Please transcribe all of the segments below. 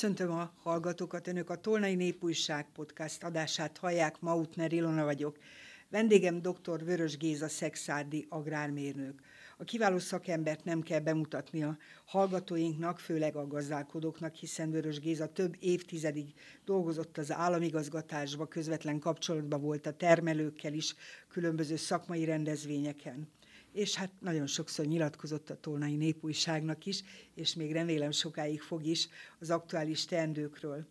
Köszöntöm a hallgatókat, Önök a Tolnai Népújság podcast adását hallják, Mautner Ilona vagyok. Vendégem dr. Vörös Géza Szexárdi agrármérnök. A kiváló szakembert nem kell bemutatni a hallgatóinknak, főleg a gazdálkodóknak, hiszen Vörös Géza több évtizedig dolgozott az államigazgatásba, közvetlen kapcsolatban volt a termelőkkel is, különböző szakmai rendezvényeken és hát nagyon sokszor nyilatkozott a Tolnai Népújságnak is, és még remélem sokáig fog is az aktuális teendőkről.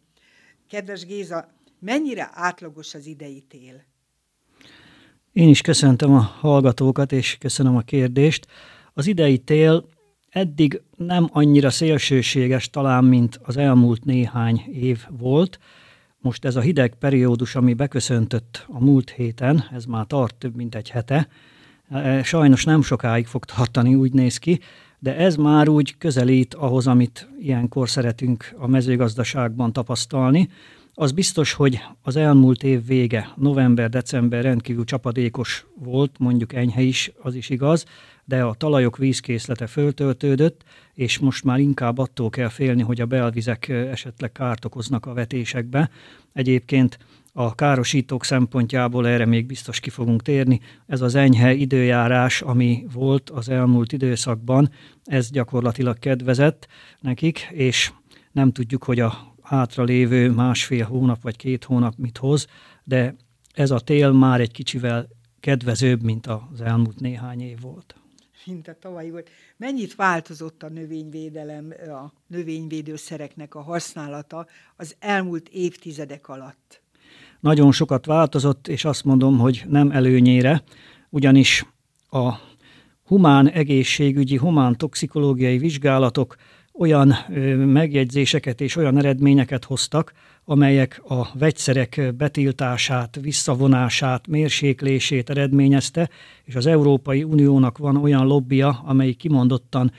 Kedves Géza, mennyire átlagos az idei tél? Én is köszöntöm a hallgatókat, és köszönöm a kérdést. Az idei tél eddig nem annyira szélsőséges talán, mint az elmúlt néhány év volt. Most ez a hideg periódus, ami beköszöntött a múlt héten, ez már tart több mint egy hete, sajnos nem sokáig fog tartani, úgy néz ki, de ez már úgy közelít ahhoz, amit ilyenkor szeretünk a mezőgazdaságban tapasztalni, az biztos, hogy az elmúlt év vége, november-december rendkívül csapadékos volt, mondjuk enyhe is, az is igaz, de a talajok vízkészlete föltöltődött, és most már inkább attól kell félni, hogy a belvizek esetleg kárt okoznak a vetésekbe. Egyébként a károsítók szempontjából erre még biztos ki fogunk térni. Ez az enyhe időjárás, ami volt az elmúlt időszakban, ez gyakorlatilag kedvezett nekik, és nem tudjuk, hogy a hátra lévő másfél hónap vagy két hónap mit hoz, de ez a tél már egy kicsivel kedvezőbb, mint az elmúlt néhány év volt. Mint a tavalyi volt. Mennyit változott a növényvédelem, a növényvédőszereknek a használata az elmúlt évtizedek alatt? Nagyon sokat változott, és azt mondom, hogy nem előnyére, ugyanis a humán egészségügyi, humán toxikológiai vizsgálatok olyan megjegyzéseket és olyan eredményeket hoztak, amelyek a vegyszerek betiltását, visszavonását, mérséklését eredményezte, és az Európai Uniónak van olyan lobbia, amely kimondottan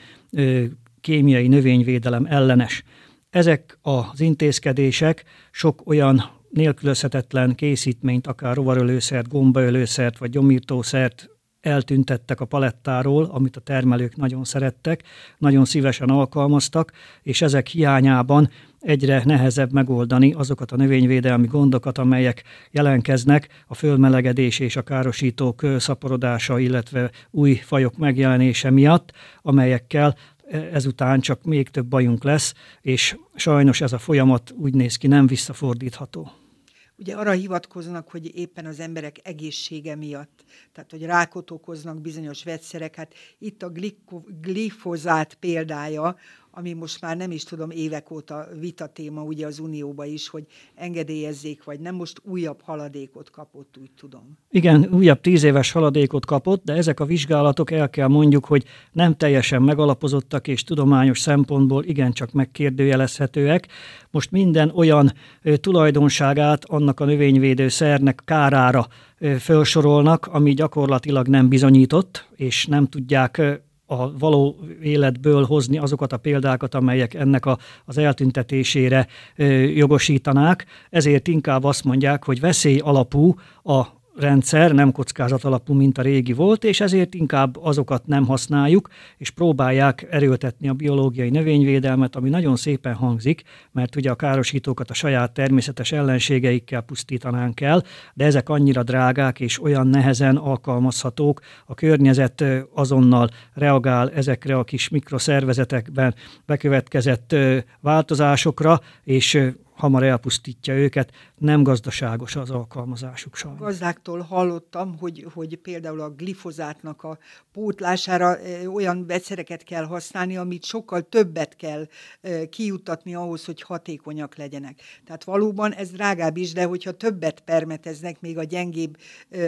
kémiai növényvédelem ellenes. Ezek az intézkedések sok olyan nélkülözhetetlen készítményt, akár rovarölőszert, gombaölőszert vagy gyomírtószert eltüntettek a palettáról, amit a termelők nagyon szerettek, nagyon szívesen alkalmaztak, és ezek hiányában egyre nehezebb megoldani azokat a növényvédelmi gondokat, amelyek jelenkeznek a fölmelegedés és a károsítók szaporodása, illetve új fajok megjelenése miatt, amelyekkel ezután csak még több bajunk lesz, és sajnos ez a folyamat úgy néz ki nem visszafordítható. Ugye arra hivatkoznak, hogy éppen az emberek egészsége miatt, tehát hogy rákot okoznak bizonyos vegyszerek. Hát itt a glifozát példája, ami most már nem is tudom, évek óta vita téma ugye az Unióban is, hogy engedélyezzék, vagy nem, most újabb haladékot kapott, úgy tudom. Igen, újabb tíz éves haladékot kapott, de ezek a vizsgálatok el kell mondjuk, hogy nem teljesen megalapozottak, és tudományos szempontból igencsak megkérdőjelezhetőek. Most minden olyan tulajdonságát annak a növényvédőszernek kárára felsorolnak, ami gyakorlatilag nem bizonyított, és nem tudják a való életből hozni azokat a példákat, amelyek ennek a, az eltüntetésére ö, jogosítanák. Ezért inkább azt mondják, hogy veszély alapú a rendszer nem kockázat alapú, mint a régi volt, és ezért inkább azokat nem használjuk, és próbálják erőltetni a biológiai növényvédelmet, ami nagyon szépen hangzik, mert ugye a károsítókat a saját természetes ellenségeikkel pusztítanánk el, de ezek annyira drágák és olyan nehezen alkalmazhatók, a környezet azonnal reagál ezekre a kis mikroszervezetekben bekövetkezett változásokra, és hamar elpusztítja őket, nem gazdaságos az alkalmazásuk sajnos. Gazdáktól hallottam, hogy, hogy például a glifozátnak a pótlására olyan vegyszereket kell használni, amit sokkal többet kell kijutatni ahhoz, hogy hatékonyak legyenek. Tehát valóban ez drágább is, de hogyha többet permeteznek még a gyengébb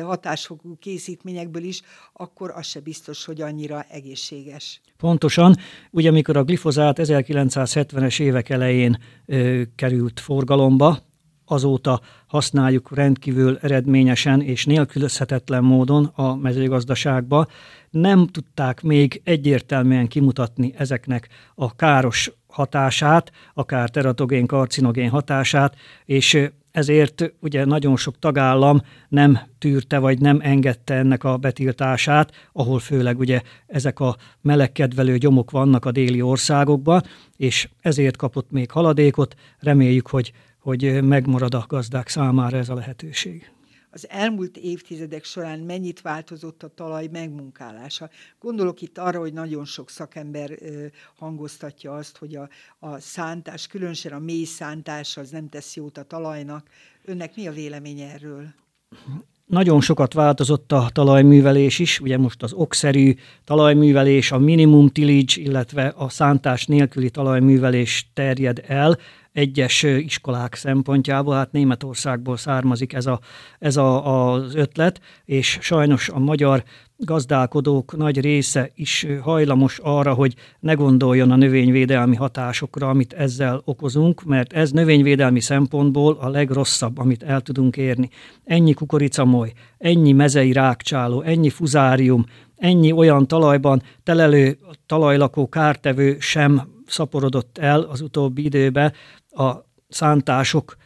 hatásfokú készítményekből is, akkor az se biztos, hogy annyira egészséges. Pontosan, ugye amikor a glifozát 1970-es évek elején ö, került forgalomba, azóta használjuk rendkívül eredményesen és nélkülözhetetlen módon a mezőgazdaságba. Nem tudták még egyértelműen kimutatni ezeknek a káros hatását, akár teratogén, karcinogén hatását, és ezért ugye nagyon sok tagállam nem tűrte vagy nem engedte ennek a betiltását, ahol főleg ugye ezek a melegkedvelő gyomok vannak a déli országokban, és ezért kapott még haladékot. Reméljük, hogy, hogy megmarad a gazdák számára ez a lehetőség az elmúlt évtizedek során mennyit változott a talaj megmunkálása. Gondolok itt arra, hogy nagyon sok szakember hangoztatja azt, hogy a, a szántás, különösen a mély szántás az nem tesz jót a talajnak. Önnek mi a véleménye erről? Nagyon sokat változott a talajművelés is, ugye most az okszerű talajművelés, a minimum tillage, illetve a szántás nélküli talajművelés terjed el egyes iskolák szempontjából, hát Németországból származik ez, a, ez a, az ötlet, és sajnos a magyar gazdálkodók nagy része is hajlamos arra, hogy ne gondoljon a növényvédelmi hatásokra, amit ezzel okozunk, mert ez növényvédelmi szempontból a legrosszabb, amit el tudunk érni. Ennyi kukoricamoly, ennyi mezei rákcsáló, ennyi fuzárium, ennyi olyan talajban telelő talajlakó kártevő sem szaporodott el az utóbbi időben, a szántások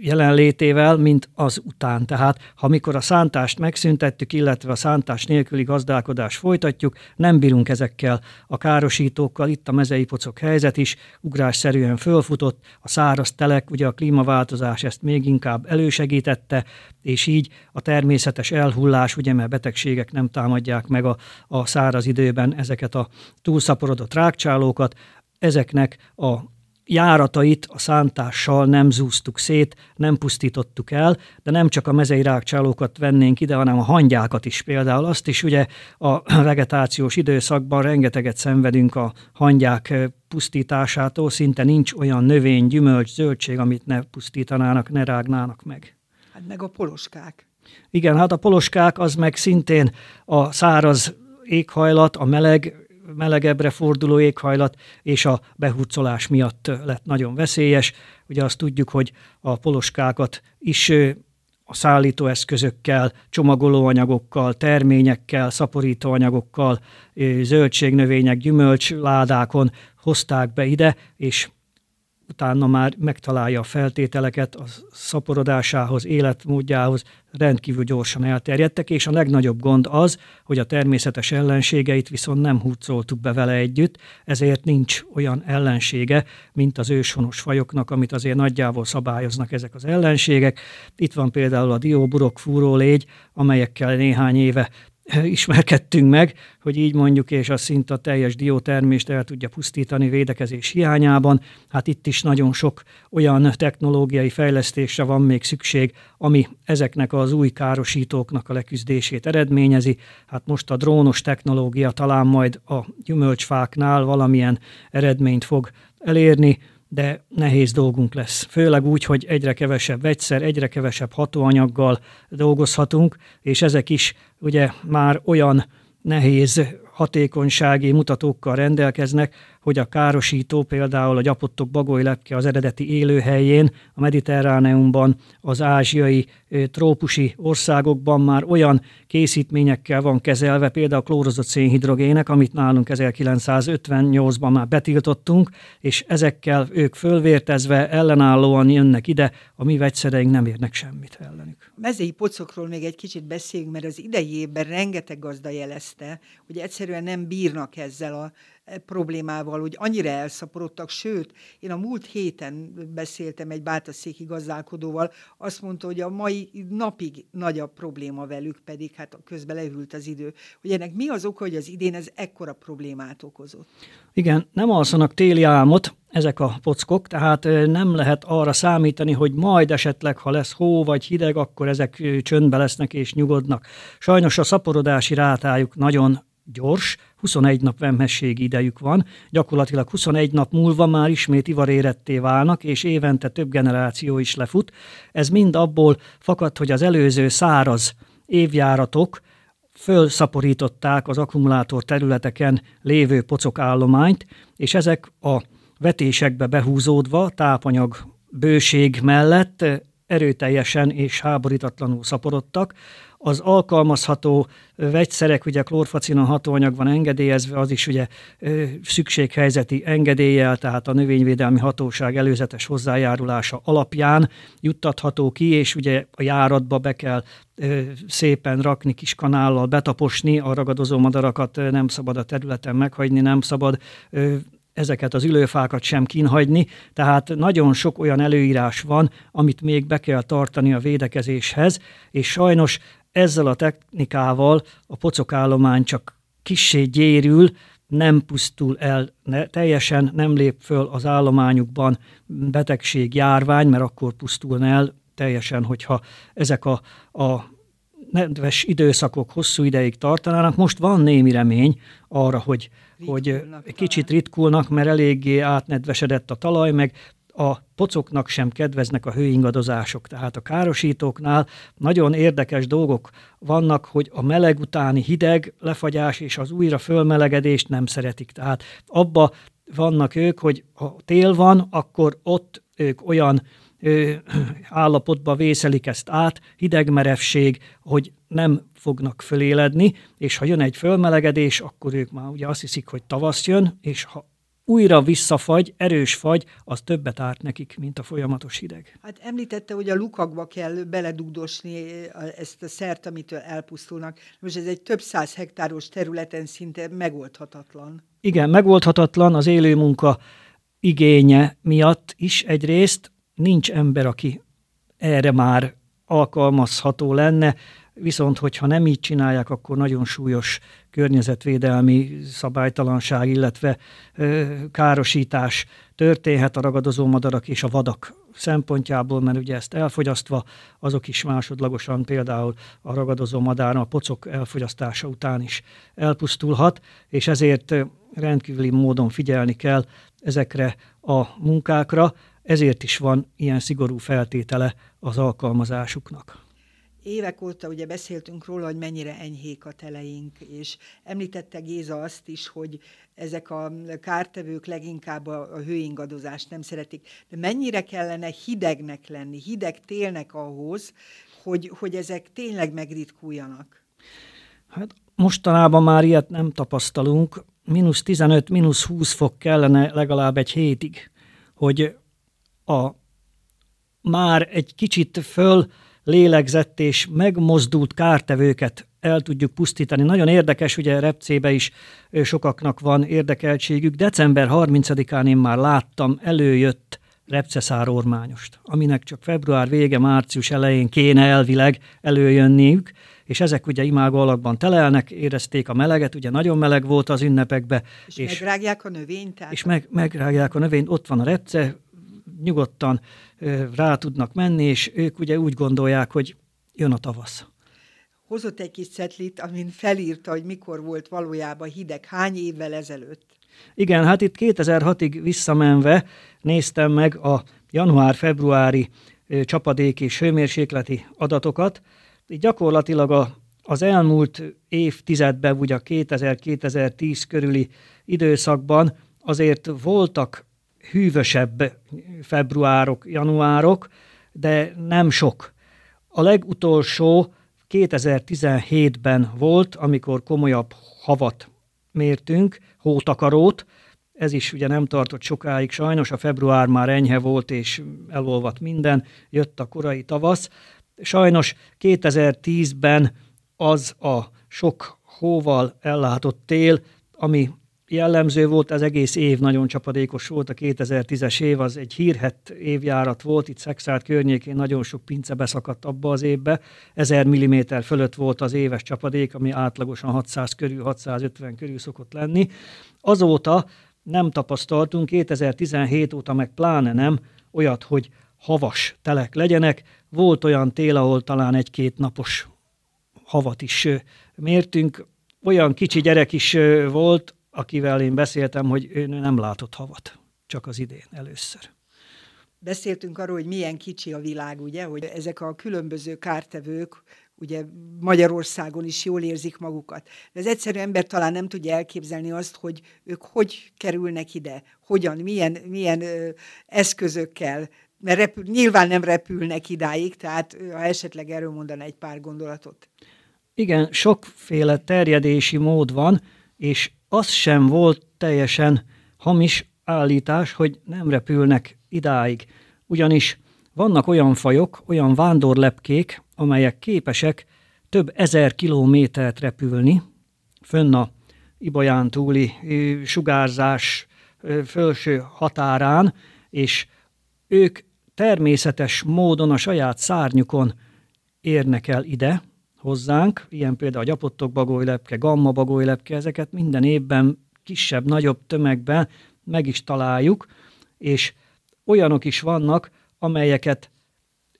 jelenlétével, mint az után. Tehát, ha mikor a szántást megszüntettük, illetve a szántás nélküli gazdálkodást folytatjuk, nem bírunk ezekkel a károsítókkal. Itt a mezei pocok helyzet is ugrásszerűen fölfutott, a száraz telek, ugye a klímaváltozás ezt még inkább elősegítette, és így a természetes elhullás, ugye mert betegségek nem támadják meg a, a száraz időben ezeket a túlszaporodott rákcsálókat, ezeknek a járatait a szántással nem zúztuk szét, nem pusztítottuk el, de nem csak a mezei rákcsálókat vennénk ide, hanem a hangyákat is például. Azt is ugye a vegetációs időszakban rengeteget szenvedünk a hangyák pusztításától, szinte nincs olyan növény, gyümölcs, zöldség, amit ne pusztítanának, ne rágnának meg. Hát meg a poloskák. Igen, hát a poloskák az meg szintén a száraz éghajlat, a meleg melegebbre forduló éghajlat és a behurcolás miatt lett nagyon veszélyes. Ugye azt tudjuk, hogy a poloskákat is a szállítóeszközökkel, csomagolóanyagokkal, terményekkel, szaporítóanyagokkal, zöldségnövények, gyümölcsládákon hozták be ide, és utána már megtalálja a feltételeket a szaporodásához, életmódjához, rendkívül gyorsan elterjedtek, és a legnagyobb gond az, hogy a természetes ellenségeit viszont nem húzoltuk be vele együtt, ezért nincs olyan ellensége, mint az őshonos fajoknak, amit azért nagyjából szabályoznak ezek az ellenségek. Itt van például a dióburok fúrólégy, amelyekkel néhány éve ismerkedtünk meg, hogy így mondjuk, és az szint a teljes diótermést el tudja pusztítani védekezés hiányában. Hát itt is nagyon sok olyan technológiai fejlesztésre van még szükség, ami ezeknek az új károsítóknak a leküzdését eredményezi. Hát most a drónos technológia talán majd a gyümölcsfáknál valamilyen eredményt fog elérni, de nehéz dolgunk lesz. Főleg úgy, hogy egyre kevesebb vegyszer, egyre kevesebb hatóanyaggal dolgozhatunk, és ezek is ugye már olyan nehéz hatékonysági mutatókkal rendelkeznek, hogy a károsító például a gyapottok bagolylepke az eredeti élőhelyén, a mediterráneumban, az ázsiai trópusi országokban már olyan készítményekkel van kezelve, például a klórozott szénhidrogének, amit nálunk 1958-ban már betiltottunk, és ezekkel ők fölvértezve ellenállóan jönnek ide, a mi vegyszereink nem érnek semmit ellenük. A mezei pocokról még egy kicsit beszéljünk, mert az idei évben rengeteg gazda jelezte, hogy egyszerűen nem bírnak ezzel a problémával, hogy annyira elszaporodtak, sőt, én a múlt héten beszéltem egy bátaszéki gazdálkodóval, azt mondta, hogy a mai napig nagy a probléma velük, pedig hát közben leült az idő. Hogy ennek mi az oka, hogy az idén ez ekkora problémát okozott? Igen, nem alszanak téli álmot, ezek a pockok, tehát nem lehet arra számítani, hogy majd esetleg, ha lesz hó vagy hideg, akkor ezek csöndbe lesznek és nyugodnak. Sajnos a szaporodási rátájuk nagyon gyors, 21 nap vemhességi idejük van, gyakorlatilag 21 nap múlva már ismét ivaréretté válnak, és évente több generáció is lefut. Ez mind abból fakad, hogy az előző száraz évjáratok fölszaporították az akkumulátor területeken lévő pocokállományt, és ezek a vetésekbe behúzódva tápanyag bőség mellett erőteljesen és háborítatlanul szaporodtak, Az alkalmazható vegyszerek, ugye klórfacinon hatóanyag van engedélyezve, az is ugye szükséghelyzeti engedéllyel, tehát a növényvédelmi hatóság előzetes hozzájárulása alapján juttatható ki, és ugye a járatba be kell szépen rakni kis kanállal, betaposni, a ragadozó madarakat nem szabad a területen meghagyni, nem szabad ezeket az ülőfákat sem kínhagyni, tehát nagyon sok olyan előírás van, amit még be kell tartani a védekezéshez, és sajnos ezzel a technikával a pocokállomány csak kissé gyérül, nem pusztul el ne, teljesen, nem lép föl az állományukban betegség, járvány, mert akkor pusztul el teljesen, hogyha ezek a, a nedves időszakok hosszú ideig tartanának. Most van némi remény arra, hogy, hogy kicsit ritkulnak, mert eléggé átnedvesedett a talaj, meg a pocoknak sem kedveznek a hőingadozások. Tehát a károsítóknál nagyon érdekes dolgok vannak, hogy a meleg utáni hideg lefagyás és az újra fölmelegedést nem szeretik. Tehát abba vannak ők, hogy ha tél van, akkor ott ők olyan ö, állapotba vészelik ezt át, hidegmerevség, hogy nem fognak föléledni, és ha jön egy fölmelegedés, akkor ők már ugye azt hiszik, hogy tavasz jön, és ha újra visszafagy, erős fagy, az többet árt nekik, mint a folyamatos hideg. Hát említette, hogy a lukakba kell beledugdosni ezt a szert, amitől elpusztulnak. Most ez egy több száz hektáros területen szinte megoldhatatlan. Igen, megoldhatatlan az élő munka igénye miatt is egyrészt, nincs ember, aki erre már alkalmazható lenne, viszont hogyha nem így csinálják, akkor nagyon súlyos környezetvédelmi szabálytalanság, illetve ö, károsítás történhet a ragadozó madarak és a vadak szempontjából, mert ugye ezt elfogyasztva, azok is másodlagosan például a ragadozó madár a pocok elfogyasztása után is elpusztulhat, és ezért rendkívüli módon figyelni kell ezekre a munkákra, ezért is van ilyen szigorú feltétele az alkalmazásuknak. Évek óta ugye beszéltünk róla, hogy mennyire enyhék a teleink, és említette Géza azt is, hogy ezek a kártevők leginkább a, a hőingadozást nem szeretik. De mennyire kellene hidegnek lenni, hideg télnek ahhoz, hogy, hogy ezek tényleg megritkuljanak? Hát mostanában már ilyet nem tapasztalunk. Minusz 15, minusz 20 fok kellene legalább egy hétig, hogy a már egy kicsit föl lélegzett és megmozdult kártevőket el tudjuk pusztítani. Nagyon érdekes, ugye repcébe is sokaknak van érdekeltségük. December 30-án én már láttam, előjött repceszárormányost, aminek csak február vége, március elején kéne elvileg előjönniük, és ezek ugye imágó alakban telelnek, érezték a meleget, ugye nagyon meleg volt az ünnepekbe. És, és megrágják a növényt? Tehát és meg, megrágják a növényt, ott van a repce, nyugodtan rá tudnak menni, és ők ugye úgy gondolják, hogy jön a tavasz. Hozott egy kis cetlit, amin felírta, hogy mikor volt valójában hideg, hány évvel ezelőtt. Igen, hát itt 2006-ig visszamenve néztem meg a január-februári csapadék és hőmérsékleti adatokat. Így gyakorlatilag a, az elmúlt évtizedben, ugye a 2000-2010 körüli időszakban azért voltak hűvösebb februárok, januárok, de nem sok. A legutolsó 2017-ben volt, amikor komolyabb havat mértünk, hótakarót, ez is ugye nem tartott sokáig, sajnos a február már enyhe volt, és elolvadt minden, jött a korai tavasz. Sajnos 2010-ben az a sok hóval ellátott tél, ami jellemző volt, az egész év nagyon csapadékos volt, a 2010-es év az egy hírhet évjárat volt, itt Szexárd környékén nagyon sok pince beszakadt abba az évbe, 1000 mm fölött volt az éves csapadék, ami átlagosan 600 körül, 650 körül szokott lenni. Azóta nem tapasztaltunk, 2017 óta meg pláne nem, olyat, hogy havas telek legyenek. Volt olyan tél, ahol talán egy-két napos havat is mértünk, olyan kicsi gyerek is volt, akivel én beszéltem, hogy ő nem látott havat, csak az idén először. Beszéltünk arról, hogy milyen kicsi a világ, ugye, hogy ezek a különböző kártevők, ugye Magyarországon is jól érzik magukat. De az egyszerű ember talán nem tudja elképzelni azt, hogy ők hogy kerülnek ide, hogyan, milyen, milyen ö, eszközökkel mert repül, nyilván nem repülnek idáig, tehát ha esetleg erről mondaná egy pár gondolatot. Igen, sokféle terjedési mód van, és az sem volt teljesen hamis állítás, hogy nem repülnek idáig. Ugyanis vannak olyan fajok, olyan vándorlepkék, amelyek képesek több ezer kilométert repülni, fönn a Ibolyán túli sugárzás felső határán, és ők természetes módon a saját szárnyukon érnek el ide, hozzánk, ilyen például a gyapottok bagolylepke, gamma bagolylepke, ezeket minden évben kisebb, nagyobb tömegben meg is találjuk, és olyanok is vannak, amelyeket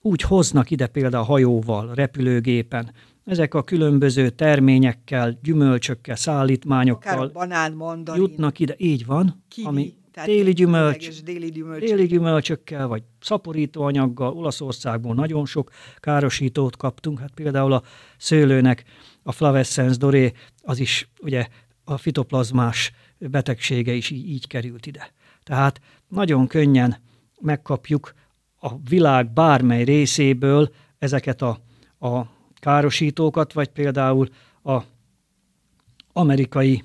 úgy hoznak ide például hajóval, repülőgépen. Ezek a különböző terményekkel, gyümölcsökkel, szállítmányokkal Akár banán, mandarin, jutnak ide. Így van. Kiwi, ami téli, gyümölcs, déli, gyümölcs. téli gyümölcsökkel, vagy szaporítóanyaggal. Olaszországból nagyon sok károsítót kaptunk. Hát például a szőlőnek a flavescens doré, az is ugye a fitoplazmás betegsége is így, így került ide. Tehát nagyon könnyen megkapjuk a világ bármely részéből ezeket a, a károsítókat, vagy például a amerikai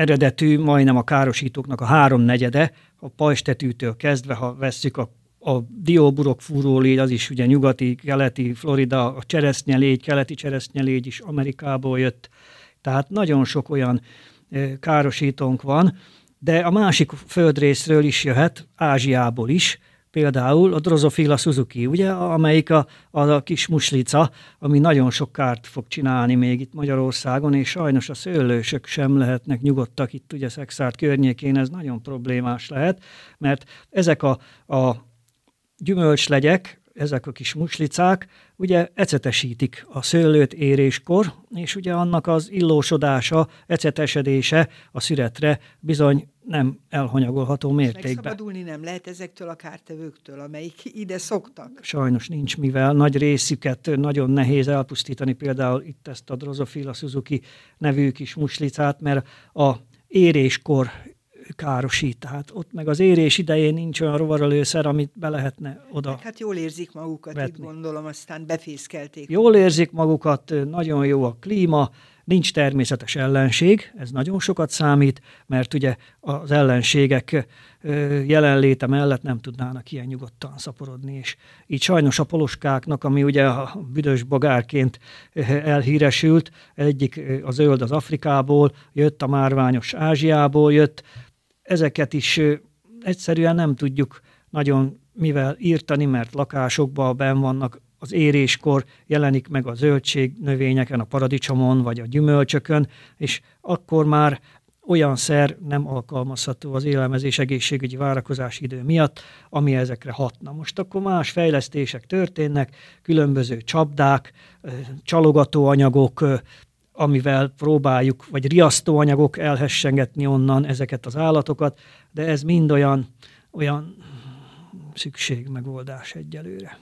eredetű, majdnem a károsítóknak a háromnegyede, a pajstetűtől kezdve, ha vesszük a a dióburok fúrólégy, az is ugye nyugati, keleti, Florida, a cseresznyelégy, keleti cseresznyelégy is Amerikából jött. Tehát nagyon sok olyan károsítónk van, de a másik földrészről is jöhet, Ázsiából is, például a Drosophila Suzuki, ugye, amelyik a, a, kis muslica, ami nagyon sok kárt fog csinálni még itt Magyarországon, és sajnos a szőlősök sem lehetnek nyugodtak itt ugye Szexárd környékén, ez nagyon problémás lehet, mert ezek a, a gyümölcslegyek, ezek a kis muslicák, ugye ecetesítik a szőlőt éréskor, és ugye annak az illósodása, ecetesedése a szüretre bizony nem elhanyagolható mértékben. Megszabadulni nem lehet ezektől a kártevőktől, amelyik ide szoktak? Sajnos nincs, mivel nagy részüket nagyon nehéz elpusztítani, például itt ezt a Drosophila Suzuki nevű kis muslicát, mert a éréskor károsít. Tehát ott meg az érés idején nincs olyan rovarölőszer, amit be lehetne oda Hát jól érzik magukat, vetni. itt gondolom, aztán befészkelték. Jól érzik magukat, nagyon jó a klíma, nincs természetes ellenség, ez nagyon sokat számít, mert ugye az ellenségek jelenléte mellett nem tudnának ilyen nyugodtan szaporodni, és így sajnos a poloskáknak, ami ugye a büdös bogárként elhíresült, egyik a zöld az Afrikából jött, a márványos Ázsiából jött, ezeket is egyszerűen nem tudjuk nagyon mivel írtani, mert lakásokban ben vannak az éréskor jelenik meg a zöldség növényeken, a paradicsomon vagy a gyümölcsökön, és akkor már olyan szer nem alkalmazható az élelmezés egészségügyi várakozási idő miatt, ami ezekre hatna. Most akkor más fejlesztések történnek, különböző csapdák, csalogatóanyagok, amivel próbáljuk, vagy riasztóanyagok elhessengetni onnan ezeket az állatokat, de ez mind olyan, olyan szükségmegoldás egyelőre.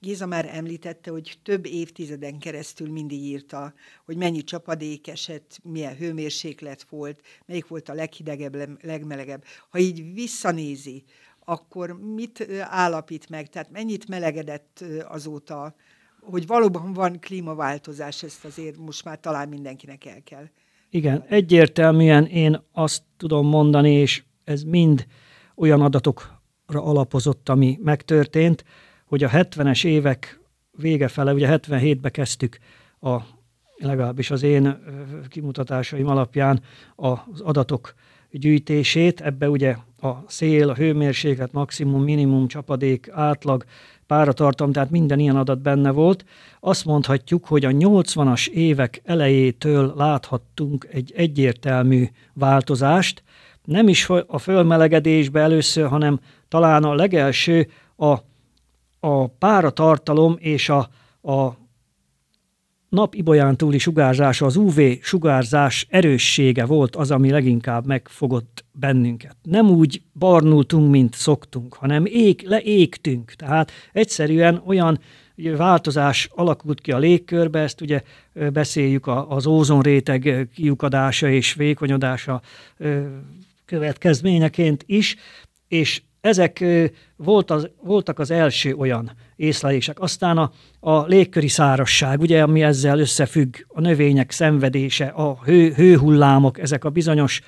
Géza már említette, hogy több évtizeden keresztül mindig írta, hogy mennyi csapadék esett, milyen hőmérséklet volt, melyik volt a leghidegebb, legmelegebb. Ha így visszanézi, akkor mit állapít meg? Tehát mennyit melegedett azóta hogy valóban van klímaváltozás, ezt azért most már talán mindenkinek el kell. Igen, egyértelműen én azt tudom mondani, és ez mind olyan adatokra alapozott, ami megtörtént, hogy a 70-es évek vége fele, ugye 77-be kezdtük a, legalábbis az én kimutatásaim alapján az adatok gyűjtését, ebbe ugye a szél, a hőmérséklet, maximum, minimum, csapadék, átlag, páratartalom, tehát minden ilyen adat benne volt. Azt mondhatjuk, hogy a 80-as évek elejétől láthattunk egy egyértelmű változást, nem is a fölmelegedésbe először, hanem talán a legelső a, a páratartalom és a, a nap ibolyán túli sugárzása, az UV sugárzás erőssége volt az, ami leginkább megfogott bennünket. Nem úgy barnultunk, mint szoktunk, hanem ég, leégtünk. Tehát egyszerűen olyan változás alakult ki a légkörbe, ezt ugye beszéljük az ózonréteg kiukadása és vékonyodása következményeként is, és ezek volt az, voltak az első olyan észlelések. Aztán a, a légköri szárasság, ugye, ami ezzel összefügg, a növények szenvedése, a hő, hőhullámok, ezek a bizonyos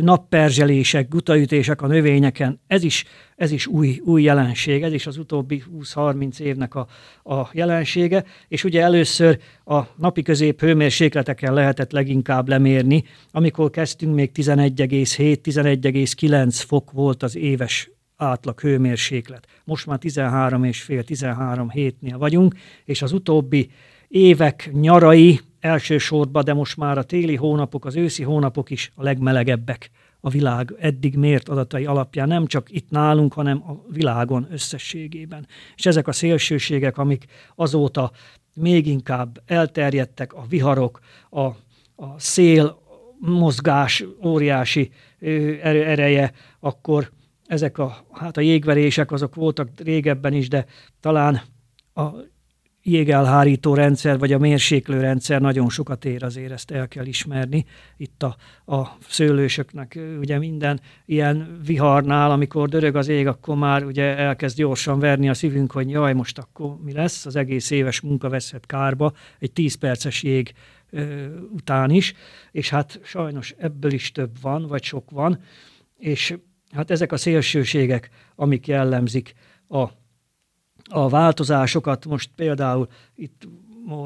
napperzselések, gutaütések a növényeken, ez is, ez is új, új jelenség, ez is az utóbbi 20-30 évnek a, a jelensége, és ugye először a napi közép hőmérsékleteken lehetett leginkább lemérni, amikor kezdtünk még 11,7-11,9 fok volt az éves átlag hőmérséklet. Most már 13,5-13 hétnél vagyunk, és az utóbbi évek nyarai elsősorban, de most már a téli hónapok, az őszi hónapok is a legmelegebbek a világ eddig mért adatai alapján, nem csak itt nálunk, hanem a világon összességében. És ezek a szélsőségek, amik azóta még inkább elterjedtek, a viharok, a, a szél mozgás óriási ereje, akkor ezek a, hát a jégverések azok voltak régebben is, de talán a jégelhárító rendszer, vagy a mérséklő rendszer nagyon sokat ér, azért ezt el kell ismerni. Itt a, a szőlősöknek ugye minden ilyen viharnál, amikor dörög az ég, akkor már ugye elkezd gyorsan verni a szívünk, hogy jaj, most akkor mi lesz, az egész éves munka veszhet kárba, egy 10 perces jég ö, után is, és hát sajnos ebből is több van, vagy sok van, és hát ezek a szélsőségek, amik jellemzik a a változásokat, most például itt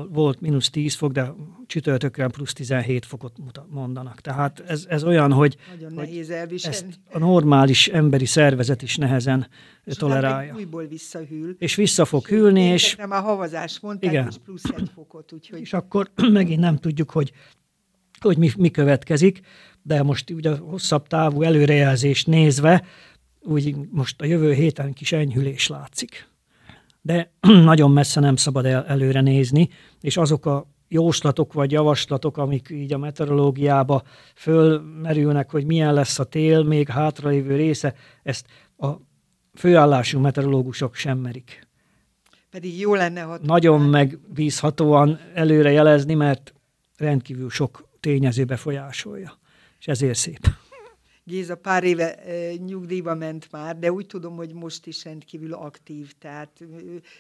volt mínusz 10 fok, de csütörtökön plusz 17 fokot mondanak. Tehát ez, ez olyan, hogy, Nagyon hogy nehéz elviselni. ezt a normális emberi szervezet is nehezen és tolerálja. újból visszahűl. És vissza fog hűlni, és... Nem a havazás mondták, igen. és plusz egy fokot. Úgyhogy... És akkor megint nem tudjuk, hogy, hogy mi, mi következik, de most ugye a hosszabb távú előrejelzést nézve, úgy most a jövő héten kis enyhülés látszik de nagyon messze nem szabad el, előre nézni, és azok a jóslatok vagy javaslatok, amik így a meteorológiába fölmerülnek, hogy milyen lesz a tél, még hátralévő része, ezt a főállású meteorológusok sem merik. Pedig jó lenne, ha... Nagyon megbízhatóan előre jelezni, mert rendkívül sok tényező befolyásolja, és ezért szép. Géza pár éve nyugdíjba ment már, de úgy tudom, hogy most is rendkívül aktív, tehát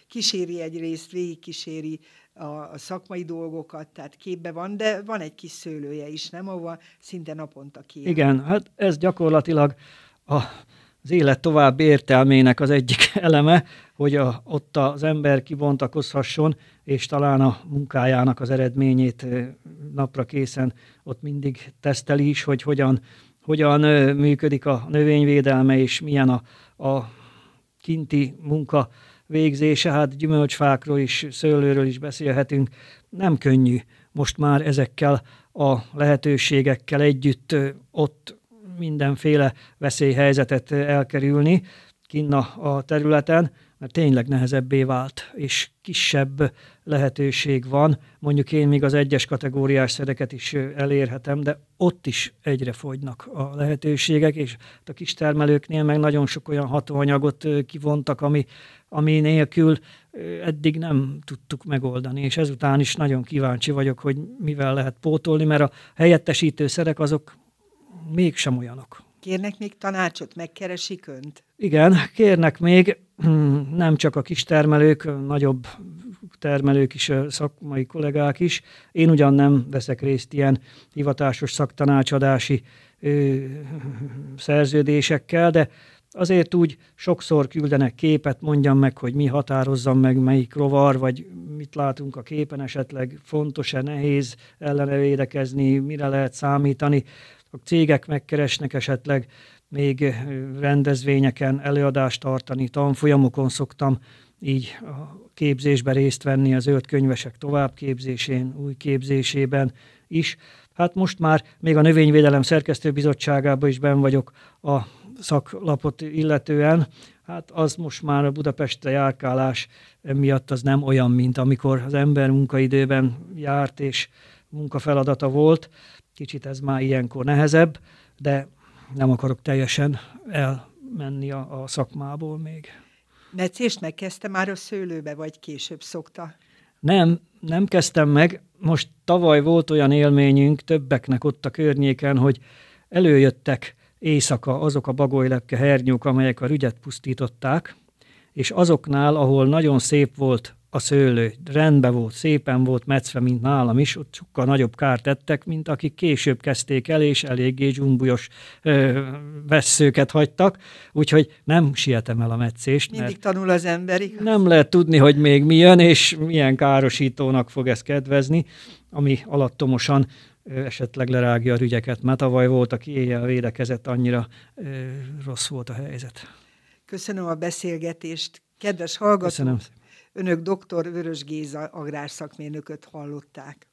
kíséri egyrészt, végig kíséri a, a szakmai dolgokat, tehát képbe van, de van egy kis szőlője is, nem? Ahova szinte naponta ki. Igen, hát ez gyakorlatilag a, az élet további értelmének az egyik eleme, hogy a, ott az ember kibontakozhasson, és talán a munkájának az eredményét napra készen ott mindig teszteli is, hogy hogyan hogyan működik a növényvédelme, és milyen a, a kinti munka végzése, hát gyümölcsfákról is, szőlőről is beszélhetünk. Nem könnyű most már ezekkel a lehetőségekkel együtt ott mindenféle veszélyhelyzetet elkerülni kinna a területen, mert tényleg nehezebbé vált, és kisebb lehetőség van. Mondjuk én még az egyes kategóriás szereket is elérhetem, de ott is egyre fogynak a lehetőségek, és a kistermelőknél meg nagyon sok olyan hatóanyagot kivontak, ami, ami nélkül eddig nem tudtuk megoldani, és ezután is nagyon kíváncsi vagyok, hogy mivel lehet pótolni, mert a helyettesítő szerek azok mégsem olyanok. Kérnek még tanácsot, megkeresik önt? Igen, kérnek még, nem csak a kistermelők, nagyobb termelők is, szakmai kollégák is. Én ugyan nem veszek részt ilyen hivatásos szaktanácsadási ö, szerződésekkel, de azért úgy sokszor küldenek képet, mondjam meg, hogy mi határozzam meg, melyik rovar, vagy mit látunk a képen, esetleg fontos-e, nehéz ellene védekezni, mire lehet számítani. A cégek megkeresnek esetleg még rendezvényeken előadást tartani, tanfolyamokon szoktam így a képzésben részt venni, a zöld könyvesek továbbképzésén, új képzésében is. Hát most már még a Növényvédelem Szerkesztőbizottságában is ben vagyok a szaklapot illetően. Hát az most már a Budapestre járkálás miatt az nem olyan, mint amikor az ember munkaidőben járt és munkafeladata volt. Kicsit ez már ilyenkor nehezebb, de nem akarok teljesen elmenni a, a szakmából még. Metszést megkezdte már a szőlőbe, vagy később szokta? Nem, nem kezdtem meg. Most tavaly volt olyan élményünk többeknek ott a környéken, hogy előjöttek éjszaka azok a bagolylepke hernyók, amelyek a rügyet pusztították, és azoknál, ahol nagyon szép volt a szőlő, rendben volt, szépen volt metszve, mint nálam is, ott sokkal nagyobb kárt tettek, mint akik később kezdték el, és eléggé zsumbujos ö, vesszőket hagytak, úgyhogy nem sietem el a metszést. Mindig tanul az ember, igaz? Nem lehet tudni, hogy még mi jön, és milyen károsítónak fog ez kedvezni, ami alattomosan esetleg lerágja a rügyeket, mert tavaly volt, aki éjjel védekezett, annyira ö, rossz volt a helyzet. Köszönöm a beszélgetést. Kedves hallgatók, Köszönöm. Önök dr. Vörös Géza agrárszakmérnököt hallották.